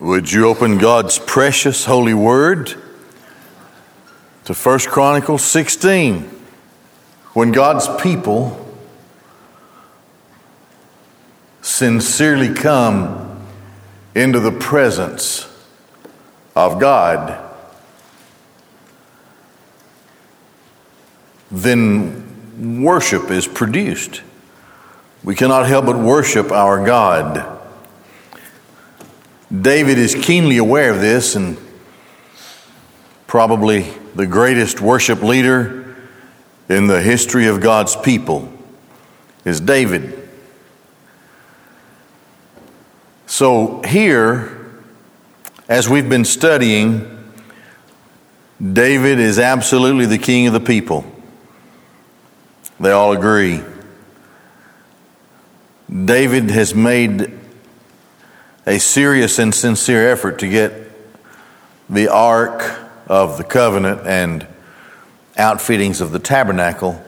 Would you open God's precious holy word to 1 Chronicles 16? When God's people sincerely come into the presence of God, then worship is produced. We cannot help but worship our God. David is keenly aware of this and probably the greatest worship leader in the history of God's people is David. So, here, as we've been studying, David is absolutely the king of the people. They all agree. David has made a serious and sincere effort to get the Ark of the Covenant and outfittings of the tabernacle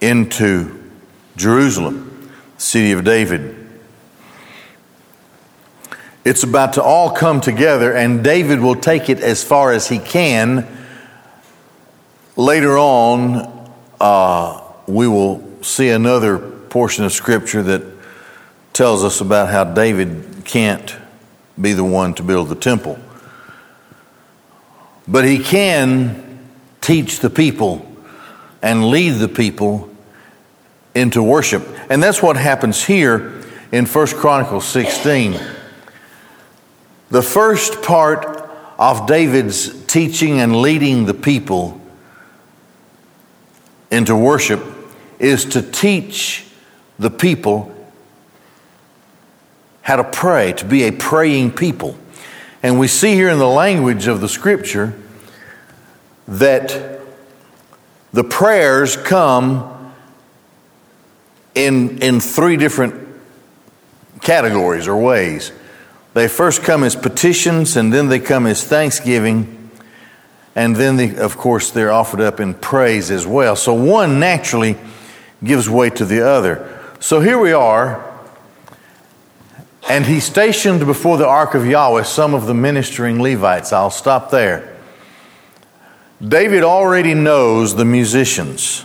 into Jerusalem, the city of David. It's about to all come together, and David will take it as far as he can. Later on, uh, we will see another portion of Scripture that tells us about how David can't be the one to build the temple. But he can teach the people and lead the people into worship. And that's what happens here in 1 Chronicles 16. The first part of David's teaching and leading the people into worship is to teach the people how to pray, to be a praying people. And we see here in the language of the scripture that the prayers come in, in three different categories or ways. They first come as petitions, and then they come as thanksgiving, and then, they, of course, they're offered up in praise as well. So one naturally gives way to the other. So here we are and he stationed before the ark of Yahweh some of the ministering Levites. I'll stop there. David already knows the musicians.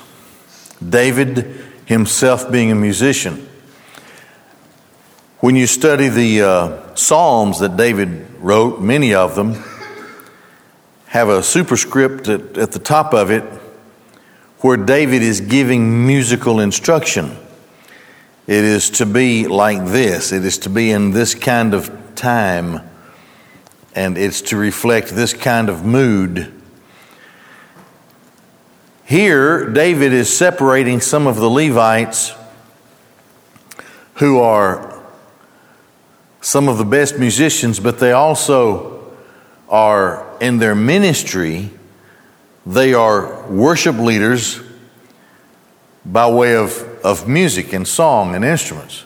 David himself being a musician. When you study the uh, Psalms that David wrote, many of them have a superscript at, at the top of it where David is giving musical instruction. It is to be like this. It is to be in this kind of time, and it's to reflect this kind of mood. Here, David is separating some of the Levites who are some of the best musicians, but they also are in their ministry, they are worship leaders by way of, of music and song and instruments.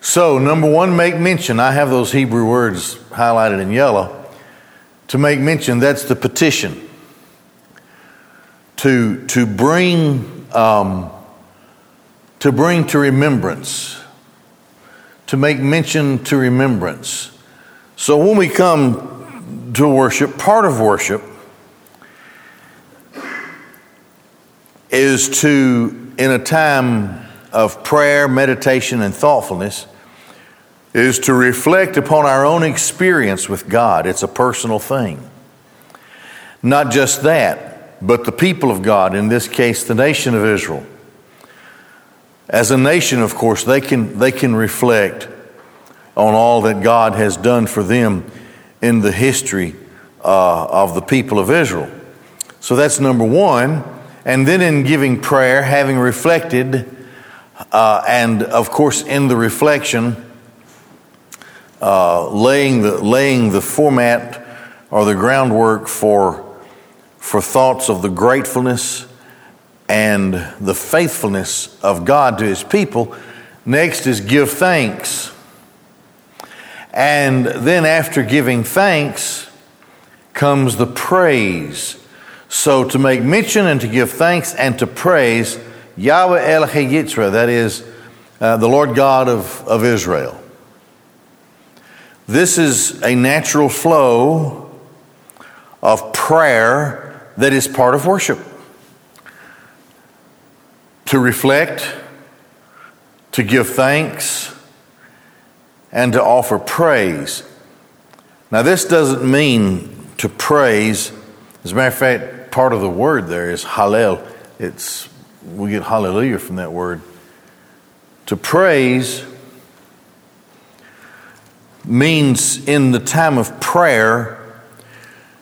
So, number one, make mention. I have those Hebrew words highlighted in yellow. To make mention, that's the petition. To, to bring um, to bring to remembrance, to make mention to remembrance. So when we come to worship, part of worship is to, in a time of prayer, meditation, and thoughtfulness, is to reflect upon our own experience with God. It's a personal thing. Not just that, but the people of God, in this case, the nation of Israel. As a nation, of course, they can, they can reflect on all that God has done for them in the history uh, of the people of Israel. So that's number one. And then in giving prayer, having reflected, uh, and of course in the reflection, uh, laying, the, laying the format or the groundwork for, for thoughts of the gratefulness and the faithfulness of God to his people. Next is give thanks. And then after giving thanks comes the praise so to make mention and to give thanks and to praise Yahweh El Yitzra, that is uh, the Lord God of, of Israel. this is a natural flow of prayer that is part of worship. To reflect, to give thanks, and to offer praise. Now, this doesn't mean to praise. As a matter of fact, part of the word there is hallel. It's we get hallelujah from that word. To praise means in the time of prayer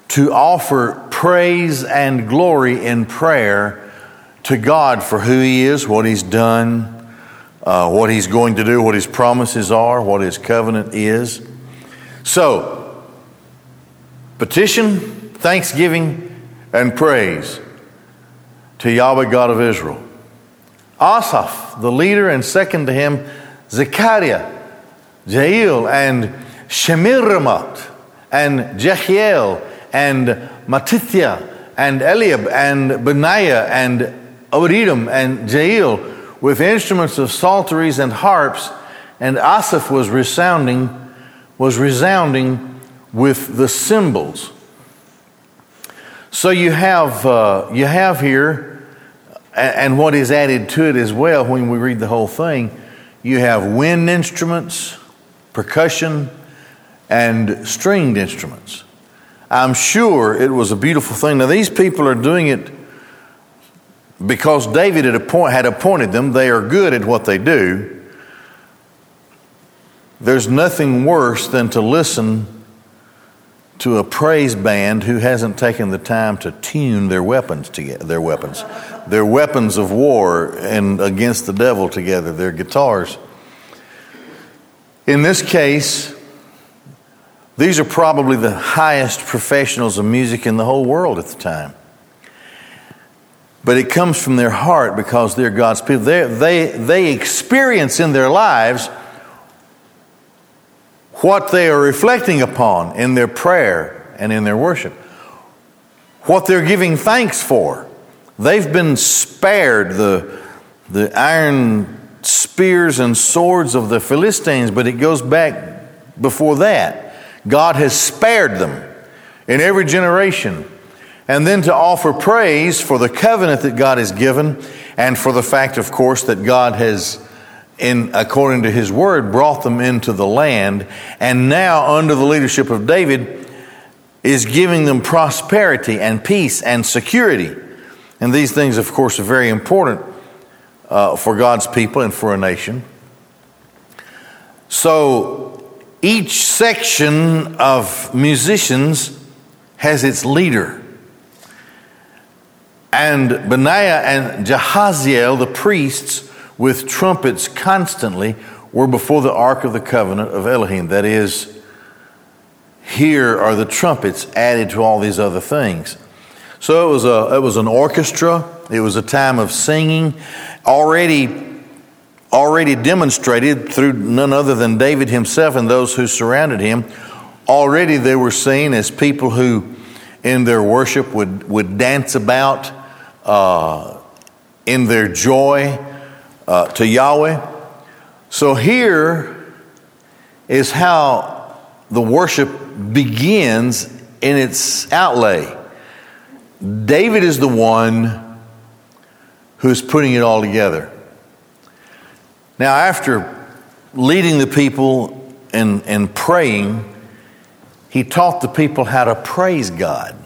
to offer praise and glory in prayer to God for who He is, what He's done, uh, what He's going to do, what His promises are, what His covenant is. So, petition, thanksgiving, and praise to Yahweh God of Israel. Asaph, the leader, and second to him, Zechariah, Jeiel, and Shemiramoth, and Jehiel, and Mattithiah, and Eliab, and Benaiah, and Obededom, and Jeiel, with instruments of psalteries and harps, and Asaph was resounding, was resounding with the cymbals. So you have, uh, you have here, and what is added to it as well when we read the whole thing, you have wind instruments, percussion, and stringed instruments. I'm sure it was a beautiful thing. Now, these people are doing it because David had, appoint, had appointed them. They are good at what they do. There's nothing worse than to listen to a praise band who hasn't taken the time to tune their weapons together, their weapons, their weapons of war and against the devil together, their guitars. In this case, these are probably the highest professionals of music in the whole world at the time. But it comes from their heart because they're God's people. They, they, they experience in their lives what they are reflecting upon in their prayer and in their worship, what they're giving thanks for. They've been spared the, the iron spears and swords of the Philistines, but it goes back before that. God has spared them in every generation. And then to offer praise for the covenant that God has given and for the fact, of course, that God has in, according to his word, brought them into the land, and now, under the leadership of David, is giving them prosperity and peace and security. And these things, of course, are very important uh, for God's people and for a nation. So, each section of musicians has its leader. And Benaiah and Jahaziel, the priests, with trumpets constantly were before the ark of the covenant of Elohim. That is, here are the trumpets added to all these other things. So it was, a, it was an orchestra, it was a time of singing, already, already demonstrated through none other than David himself and those who surrounded him. Already they were seen as people who, in their worship, would, would dance about uh, in their joy uh, to Yahweh. So here is how the worship begins in its outlay. David is the one who's putting it all together. Now, after leading the people and, and praying, he taught the people how to praise God.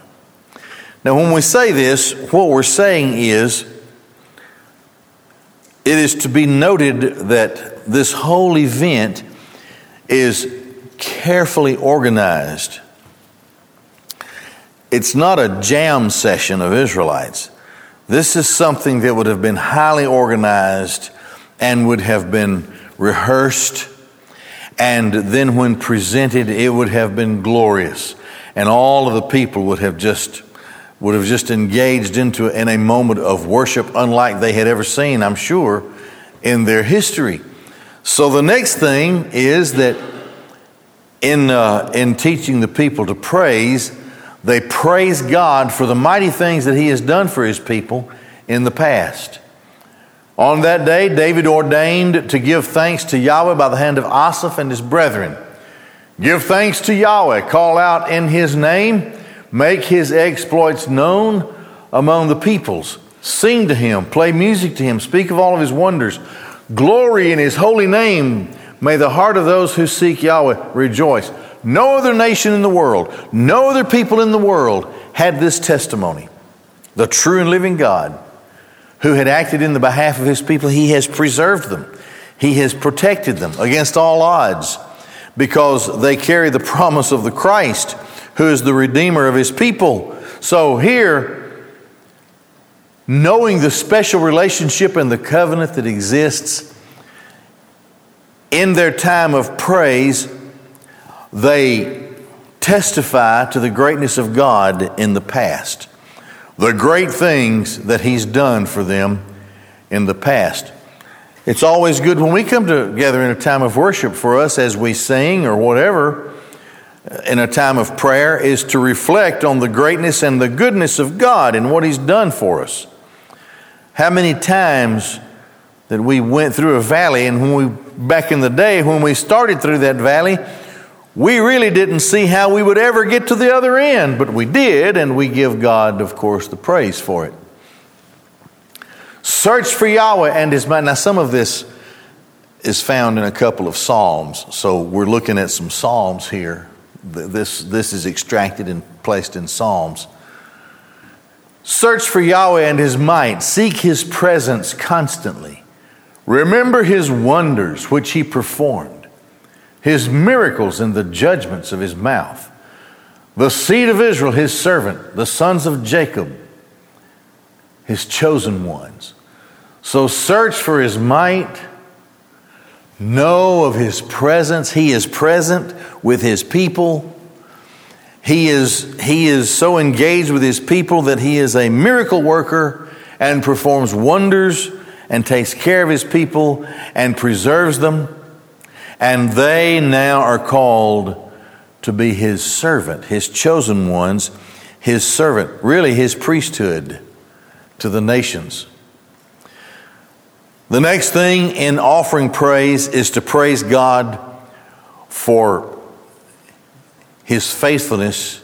Now, when we say this, what we're saying is it is to be noted that this whole event is carefully organized. It's not a jam session of Israelites. This is something that would have been highly organized and would have been rehearsed. And then, when presented, it would have been glorious. And all of the people would have just would have just engaged into in a moment of worship unlike they had ever seen, I'm sure, in their history. So the next thing is that in, uh, in teaching the people to praise, they praise God for the mighty things that He has done for His people in the past. On that day, David ordained to give thanks to Yahweh by the hand of Asaph and his brethren. Give thanks to Yahweh, call out in his name, make his exploits known among the peoples. Sing to him, play music to him, speak of all of his wonders. Glory in his holy name. May the heart of those who seek Yahweh rejoice. No other nation in the world, no other people in the world had this testimony. The true and living God who had acted in the behalf of his people, he has preserved them. He has protected them against all odds because they carry the promise of the Christ, who is the Redeemer of his people. So here, knowing the special relationship and the covenant that exists, in their time of praise, they testify to the greatness of God in the past, the great things that He's done for them in the past. It's always good when we come together in a time of worship for us as we sing or whatever, in a time of prayer, is to reflect on the greatness and the goodness of God and what He's done for us. How many times that we went through a valley, and when we, back in the day, when we started through that valley, we really didn't see how we would ever get to the other end, but we did, and we give God, of course, the praise for it. Search for Yahweh and His might. Now, some of this is found in a couple of Psalms, so we're looking at some Psalms here. This, this is extracted and placed in Psalms. Search for Yahweh and His might, seek His presence constantly. Remember His wonders which He performed, His miracles and the judgments of His mouth. The seed of Israel, His servant, the sons of Jacob, His chosen ones. So search for his might. Know of his presence. He is present with his people. He is, he is so engaged with his people that he is a miracle worker and performs wonders and takes care of his people and preserves them. And they now are called to be his servant, his chosen ones, his servant, really his priesthood to the nations. The next thing in offering praise is to praise God for his faithfulness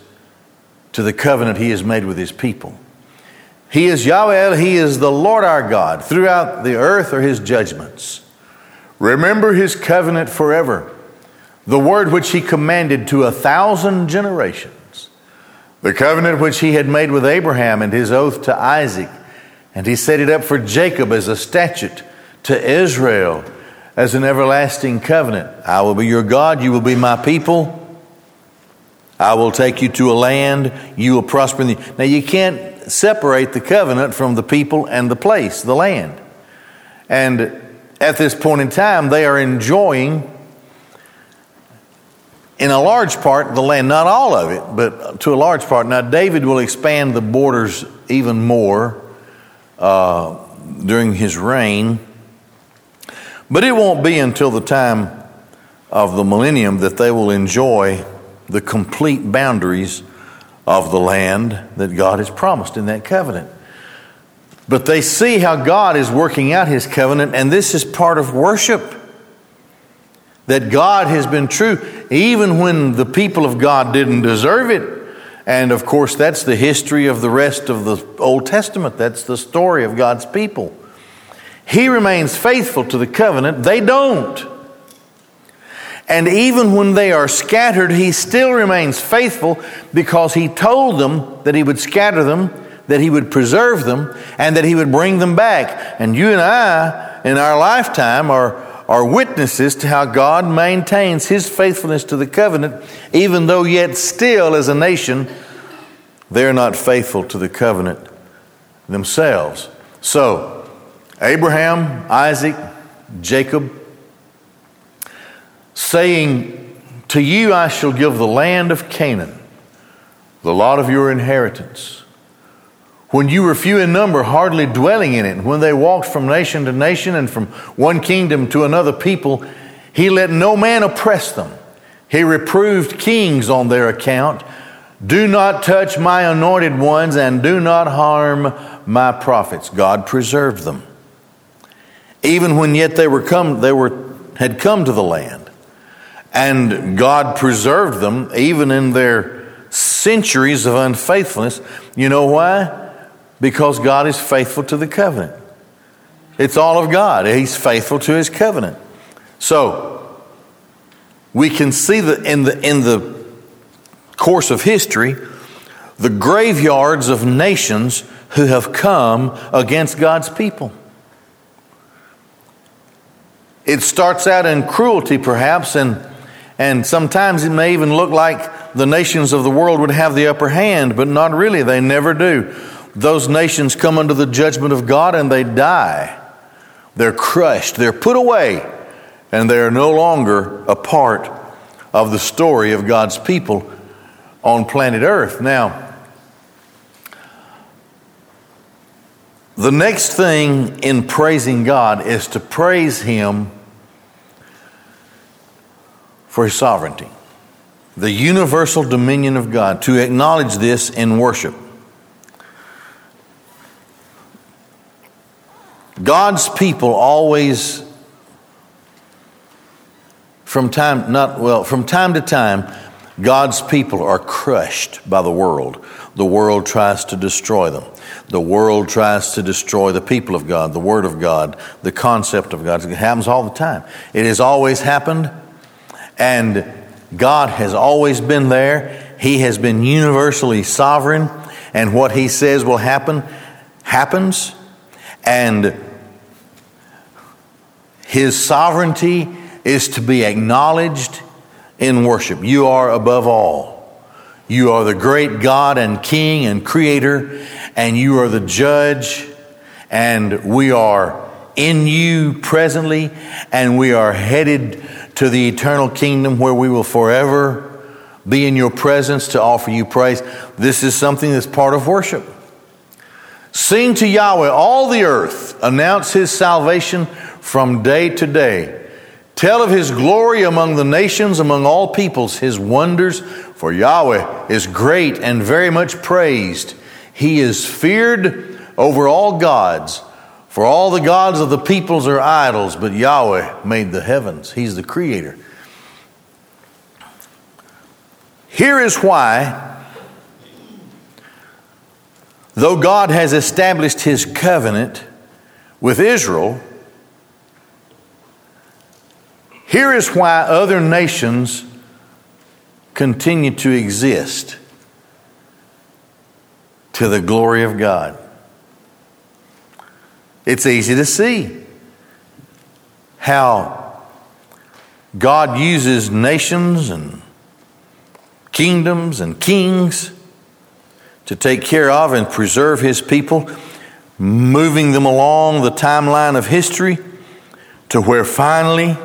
to the covenant he has made with his people. He is Yahweh, he is the Lord our God. Throughout the earth are his judgments. Remember his covenant forever, the word which he commanded to a thousand generations, the covenant which he had made with Abraham and his oath to Isaac, and he set it up for Jacob as a statute to Israel as an everlasting covenant. I will be your God, you will be my people. I will take you to a land, you will prosper in the. Now, you can't separate the covenant from the people and the place, the land. And at this point in time, they are enjoying, in a large part, the land, not all of it, but to a large part. Now, David will expand the borders even more uh, during his reign. But it won't be until the time of the millennium that they will enjoy the complete boundaries of the land that God has promised in that covenant. But they see how God is working out his covenant, and this is part of worship. That God has been true, even when the people of God didn't deserve it. And of course, that's the history of the rest of the Old Testament. That's the story of God's people. He remains faithful to the covenant, they don't. And even when they are scattered, he still remains faithful because he told them that he would scatter them, that he would preserve them, and that he would bring them back. And you and I, in our lifetime, are, are witnesses to how God maintains his faithfulness to the covenant, even though yet still, as a nation, they're not faithful to the covenant themselves. So, Abraham, Isaac, Jacob, saying, To you I shall give the land of Canaan, the lot of your inheritance. When you were few in number, hardly dwelling in it, when they walked from nation to nation and from one kingdom to another people, he let no man oppress them. He reproved kings on their account. Do not touch my anointed ones and do not harm my prophets. God preserved them even when yet they were come they were had come to the land And God preserved them even in their centuries of unfaithfulness. You know why? Because God is faithful to the covenant. It's all of God. He's faithful to his covenant. So, we can see that in the, in the course of history, the graveyards of nations who have come against God's people. It starts out in cruelty, perhaps, and, and sometimes it may even look like the nations of the world would have the upper hand, but not really. They never do. Those nations come under the judgment of God and they die. They're crushed, they're put away, and they are no longer a part of the story of God's people on planet Earth. Now, The next thing in praising God is to praise Him for His sovereignty, the universal dominion of God, to acknowledge this in worship. God's people always, from time, not well, from time to time, God's people are crushed by the world. The world tries to destroy them. The world tries to destroy the people of God, the Word of God, the concept of God. It happens all the time. It has always happened, and God has always been there. He has been universally sovereign, and what He says will happen happens. And His sovereignty is to be acknowledged in worship. You are above all. You are the great God and King and Creator, and you are the judge, and we are in you presently, and we are headed to the eternal kingdom where we will forever be in your presence to offer you praise. This is something that's part of worship. Sing to Yahweh, all the earth, announce his salvation from day to day. Tell of his glory among the nations, among all peoples, his wonders, for Yahweh is great and very much praised. He is feared over all gods. For all the gods of the peoples are idols, but Yahweh made the heavens. He's the creator. Here is why, though God has established his covenant with Israel, here is why other nations continue to exist to the glory of God. It's easy to see how God uses nations and kingdoms and kings to take care of and preserve his people, moving them along the timeline of history to where finally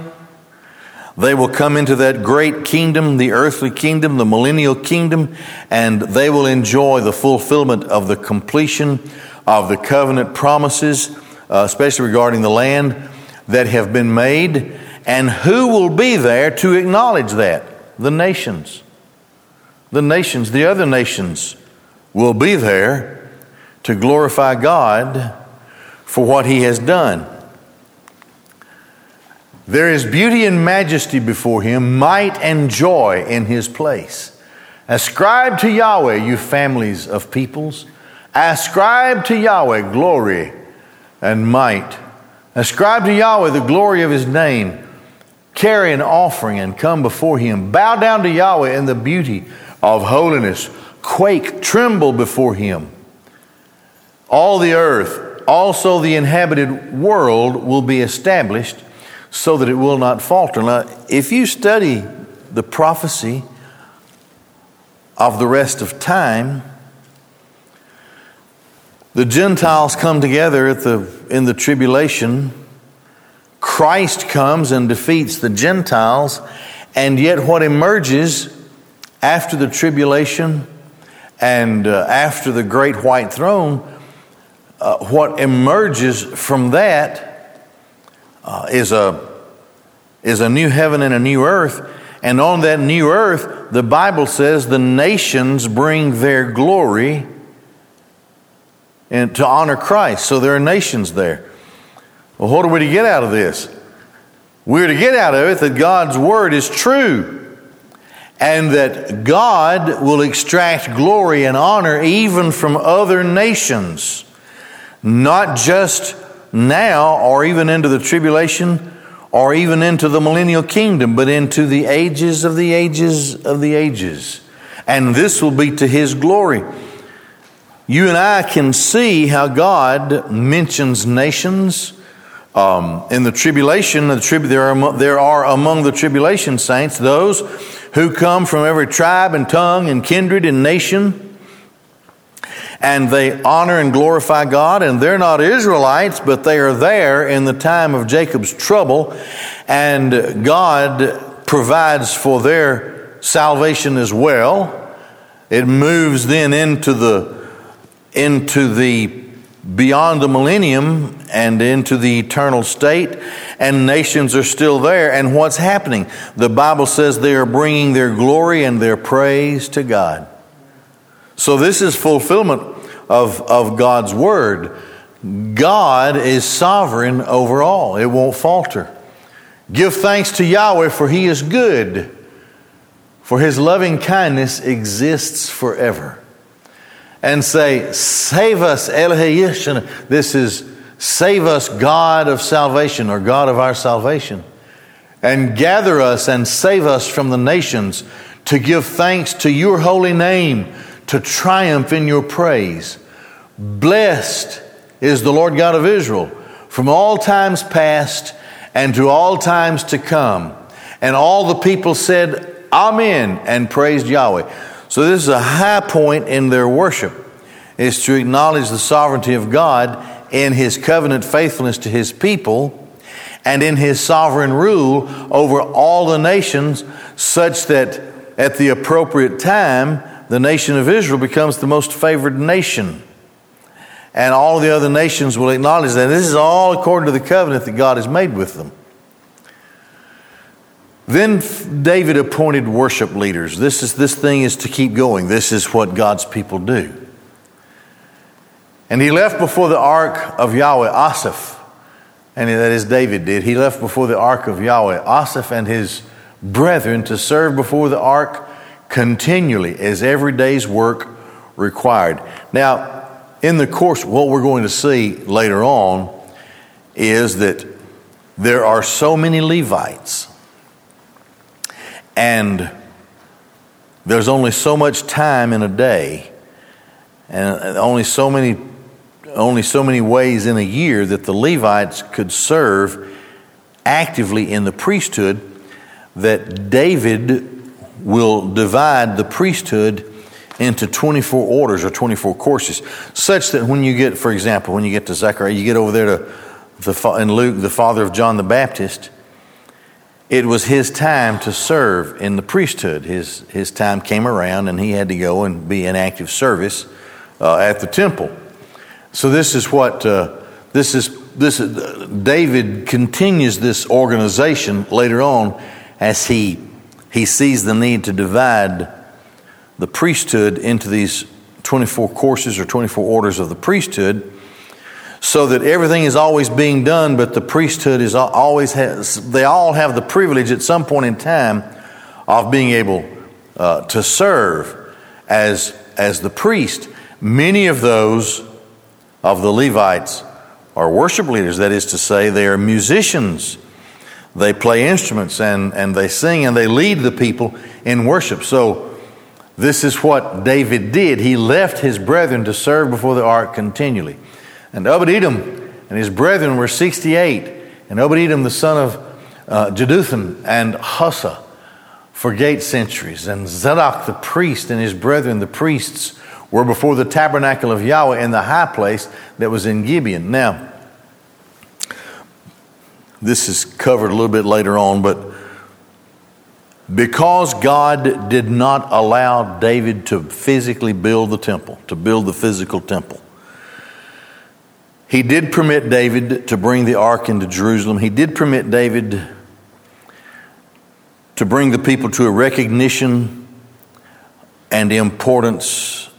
they will come into that great kingdom, the earthly kingdom, the millennial kingdom, and they will enjoy the fulfillment of the completion of the covenant promises, uh, especially regarding the land that have been made. And who will be there to acknowledge that? The nations. The nations, the other nations will be there to glorify God for what He has done. There is beauty and majesty before him, might and joy in his place. Ascribe to Yahweh, you families of peoples. Ascribe to Yahweh glory and might. Ascribe to Yahweh the glory of his name. Carry an offering and come before him. Bow down to Yahweh in the beauty of holiness. Quake, tremble before him. All the earth, also the inhabited world, will be established so that it will not falter. Now, if you study the prophecy of the rest of time, the Gentiles come together the, in the tribulation. Christ comes and defeats the Gentiles, and yet what emerges after the tribulation and uh, after the great white throne, uh, what emerges from that uh, is, a, is a new heaven and a new earth. And on that new earth, the Bible says the nations bring their glory and to honor Christ. So there are nations there. Well, what are we to get out of this? We're to get out of it that God's word is true and that God will extract glory and honor even from other nations, not just now or even into the tribulation or even into the millennial kingdom, but into the ages of the ages of the ages. And this will be to his glory. You and I can see how God mentions nations um, in the tribulation, the trib- there, are, there are among the tribulation saints those who come from every tribe and tongue and kindred and nation, and they honor and glorify God. And they're not Israelites, but they are there in the time of Jacob's trouble, and God provides for their salvation as well. It moves then into the into the beyond the millennium and into the eternal state, and nations are still there. And what's happening? The Bible says they are bringing their glory and their praise to God. So, this is fulfillment of, of God's word. God is sovereign over all, it won't falter. Give thanks to Yahweh, for he is good, for his loving kindness exists forever and say, Save us, Elohe This is save us, God of salvation, or God of our salvation. And gather us and save us from the nations to give thanks to your holy name, to triumph in your praise. Blessed is the Lord God of Israel from all times past and to all times to come. And all the people said, Amen, and praised Yahweh. So this is a high point in their worship is to acknowledge the sovereignty of God in his covenant faithfulness to his people and in his sovereign rule over all the nations such that at the appropriate time the nation of Israel becomes the most favored nation. And all the other nations will acknowledge that. This is all according to the covenant that God has made with them. Then David appointed worship leaders. This, is, this thing is to keep going. This is what God's people do. And he left before the ark of Yahweh, Asaph, and that is David did. He left before the ark of Yahweh, Asaph and his brethren to serve before the ark continually as every day's work required. Now, in the course, what we're going to see later on is that there are so many Levites and there's only so much time in a day, and only so many, only so many ways in a year that the Levites could serve actively in the priesthood. That David will divide the priesthood into 24 orders or 24 courses, such that when you get, for example, when you get to Zechariah, you get over there to the, in Luke, the father of John the Baptist it was his time to serve in the priesthood. His, his time came around and he had to go and be in active service uh, at the temple. So this is what uh, this is. This uh, David continues this organization later on as he he sees the need to divide the priesthood into these 24 courses or 24 orders of the priesthood so that everything is always being done, but the priesthood is always has, they all have the privilege at some point in time of being able uh, to serve as, as the priest. Many of those of the Levites are worship leaders, that is to say, they are musicians. They play instruments and, and they sing and they lead the people in worship. So, this is what David did. He left his brethren to serve before the ark continually. And Obed Edom and his brethren were 68. And Obed Edom, the son of uh, Jeduthun and Hosah, for eight centuries. And Zadok the priest and his brethren, the priests, were before the tabernacle of Yahweh in the high place that was in Gibeon. Now, this is covered a little bit later on, but because God did not allow David to physically build the temple, to build the physical temple, he did permit David to bring the ark into Jerusalem. He did permit David to bring the people to a recognition and importance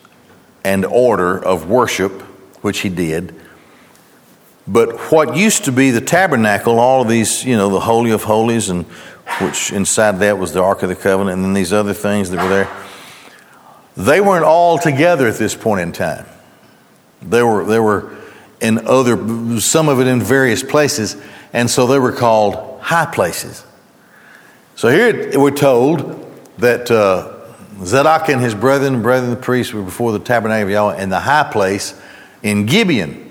and order of worship, which he did. But what used to be the tabernacle, all of these, you know, the Holy of Holies, and which inside that was the Ark of the Covenant, and then these other things that were there, they weren't all together at this point in time. They were, they were in other, some of it in various places, and so they were called high places. So here we're told that uh, Zadok and his brethren, brethren the priests, were before the tabernacle of Yahweh in the high place in Gibeon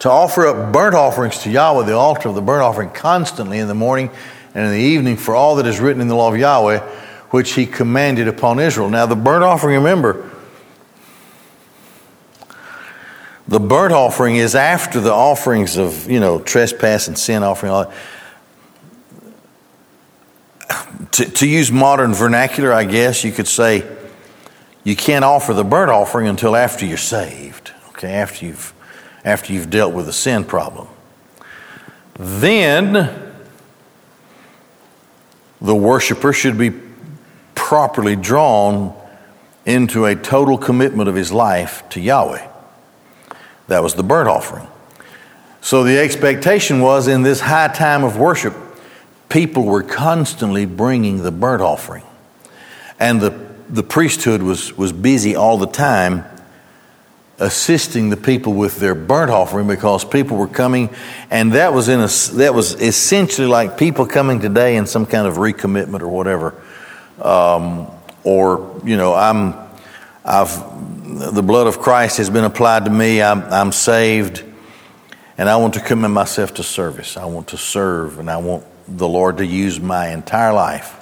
to offer up burnt offerings to Yahweh, the altar of the burnt offering, constantly in the morning and in the evening for all that is written in the law of Yahweh, which he commanded upon Israel. Now, the burnt offering, remember, the burnt offering is after the offerings of, you know, trespass and sin offering. To, to use modern vernacular, I guess you could say you can't offer the burnt offering until after you're saved, okay, after you've after you've dealt with the sin problem. Then the worshiper should be properly drawn into a total commitment of his life to Yahweh. That was the burnt offering. So the expectation was in this high time of worship, people were constantly bringing the burnt offering. And the, the priesthood was, was busy all the time assisting the people with their burnt offering because people were coming and that was in a that was essentially like people coming today in some kind of recommitment or whatever um, or you know i'm i've the blood of christ has been applied to me i'm, I'm saved and i want to commit myself to service i want to serve and i want the lord to use my entire life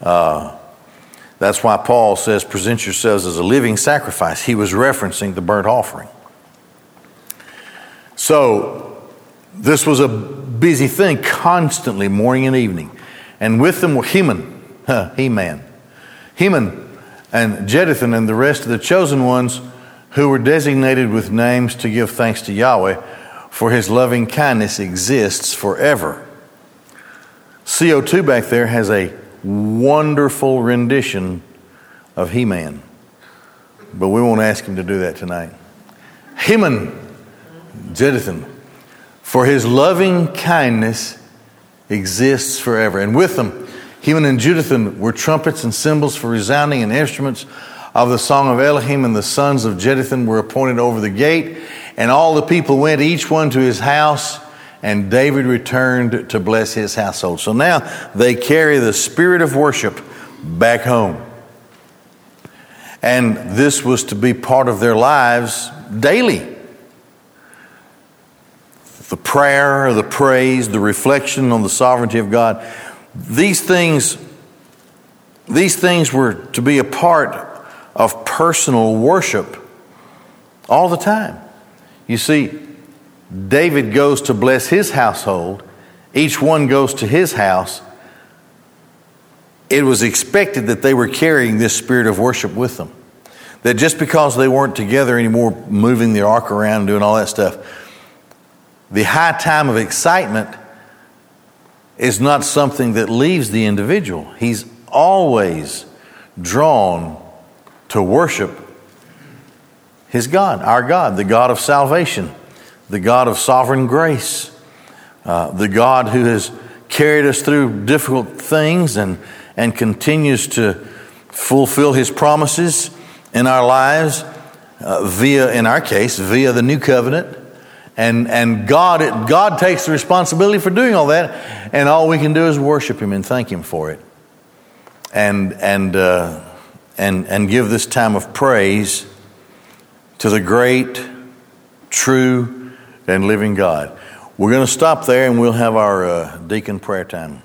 uh, that's why Paul says, present yourselves as a living sacrifice. He was referencing the burnt offering. So, this was a busy thing constantly, morning and evening. And with them were Heman, huh, He-Man, Heman and Jeduthun and the rest of the chosen ones who were designated with names to give thanks to Yahweh, for his loving kindness exists forever. CO2 back there has a wonderful rendition of He Man. But we won't ask him to do that tonight. Heman, Jeduthun, for his loving kindness exists forever. And with them, Heman and Jeduthun were trumpets and cymbals for resounding and instruments of the song of Elohim, and the sons of Jeduthun were appointed over the gate. And all the people went, each one to his house and David returned to bless his household. So now they carry the spirit of worship back home. And this was to be part of their lives daily. The prayer, the praise, the reflection on the sovereignty of God. These things, these things were to be a part of personal worship all the time. You see, David goes to bless his household, each one goes to his house. It was expected that they were carrying this spirit of worship with them. That just because they weren't together anymore, moving the ark around and doing all that stuff, the high time of excitement is not something that leaves the individual. He's always drawn to worship his God, our God, the God of salvation the God of sovereign grace, uh, the God who has carried us through difficult things and, and continues to fulfill his promises in our lives uh, via, in our case, via the new covenant. And, and God, God takes the responsibility for doing all that, and all we can do is worship Him and thank Him for it. And, and, uh, and, and give this time of praise to the great, true, and living God. We're going to stop there and we'll have our uh, deacon prayer time.